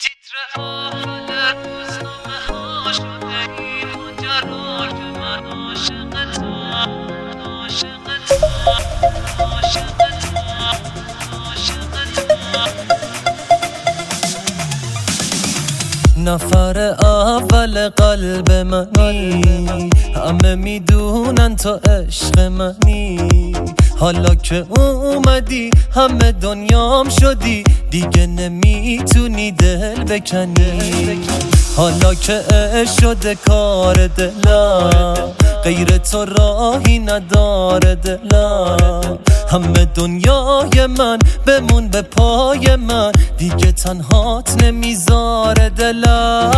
تیتر آخر روزنامه ها شده این ماجرا که من عاشقتم عاشقتم عاشقتم عاشقتم نفر اول قلب منی همه می‌دونن تو عشق منی. حالا که اومدی همه دنیام شدی دیگه نمی‌تونی دل بکنی. حالا که شده کار دلم غیر تو راهی نداره دلم. همه دنیای من بمون به پای من دیگه تنهات نمی‌ذاره دلم.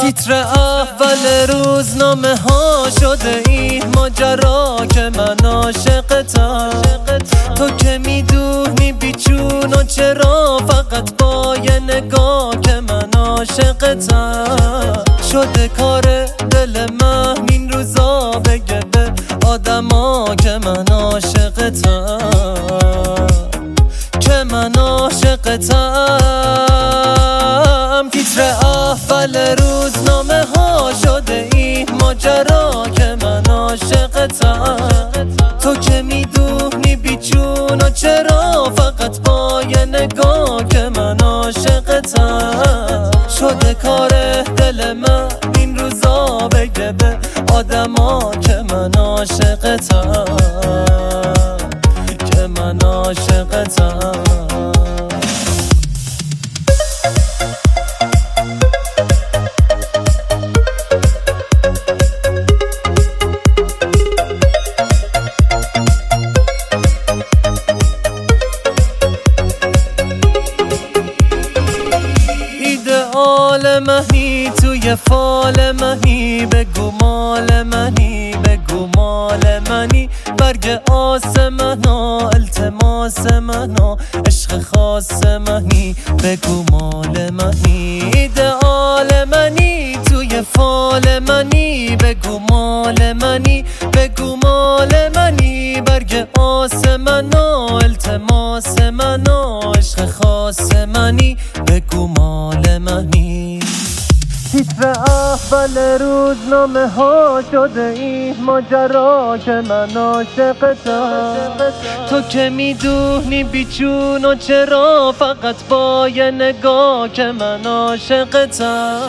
تیتر اول روزنامه ها شده این ماجرا که من عاشقتم. و چرا فقط با یه نگاه که من عاشقتم؟ شده کار دل من این روزا بگه به آدما که من عاشقتم که من عاشقتم. تیتر اول روزنامه ها شده این ماجرا که من عاشقتم. بگه به آدما که من عاشقتم که من عاشقتم. ایدئال توی فال منی بگو مال منی بگو مال منی. برگ آسمنا التماس منا. عشق خاص منی بگو مال منی. ایدئال منی توی فال منی. بگو مال منی بگو مال منی. برگ آسمنا التماس منا. عشق خاص منی. اول روزنامه ها شده این ماجرا که من عاشقتم تو. که می‌دونی بیچون و چرا فقط با یه نگاه که من عاشقتم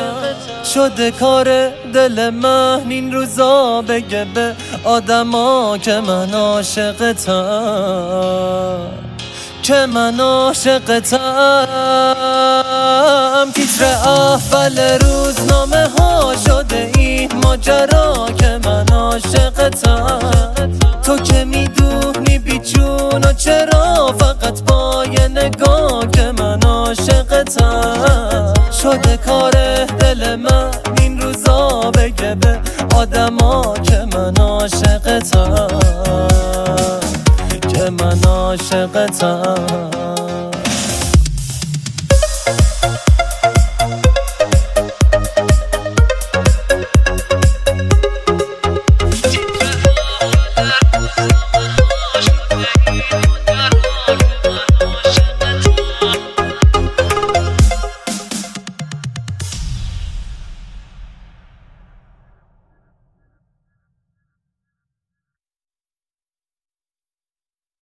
شده کار دل من این روزا بگه به آدما که من عاشقتم که من عاشقتم. تیتر اول روزنامه ها شده این ماجرا که من عاشقتم. تو که می‌دونی بیچون و چرا فقط با یه نگاه که من عاشقتم. شده کار عاشقتم که من عاشقتم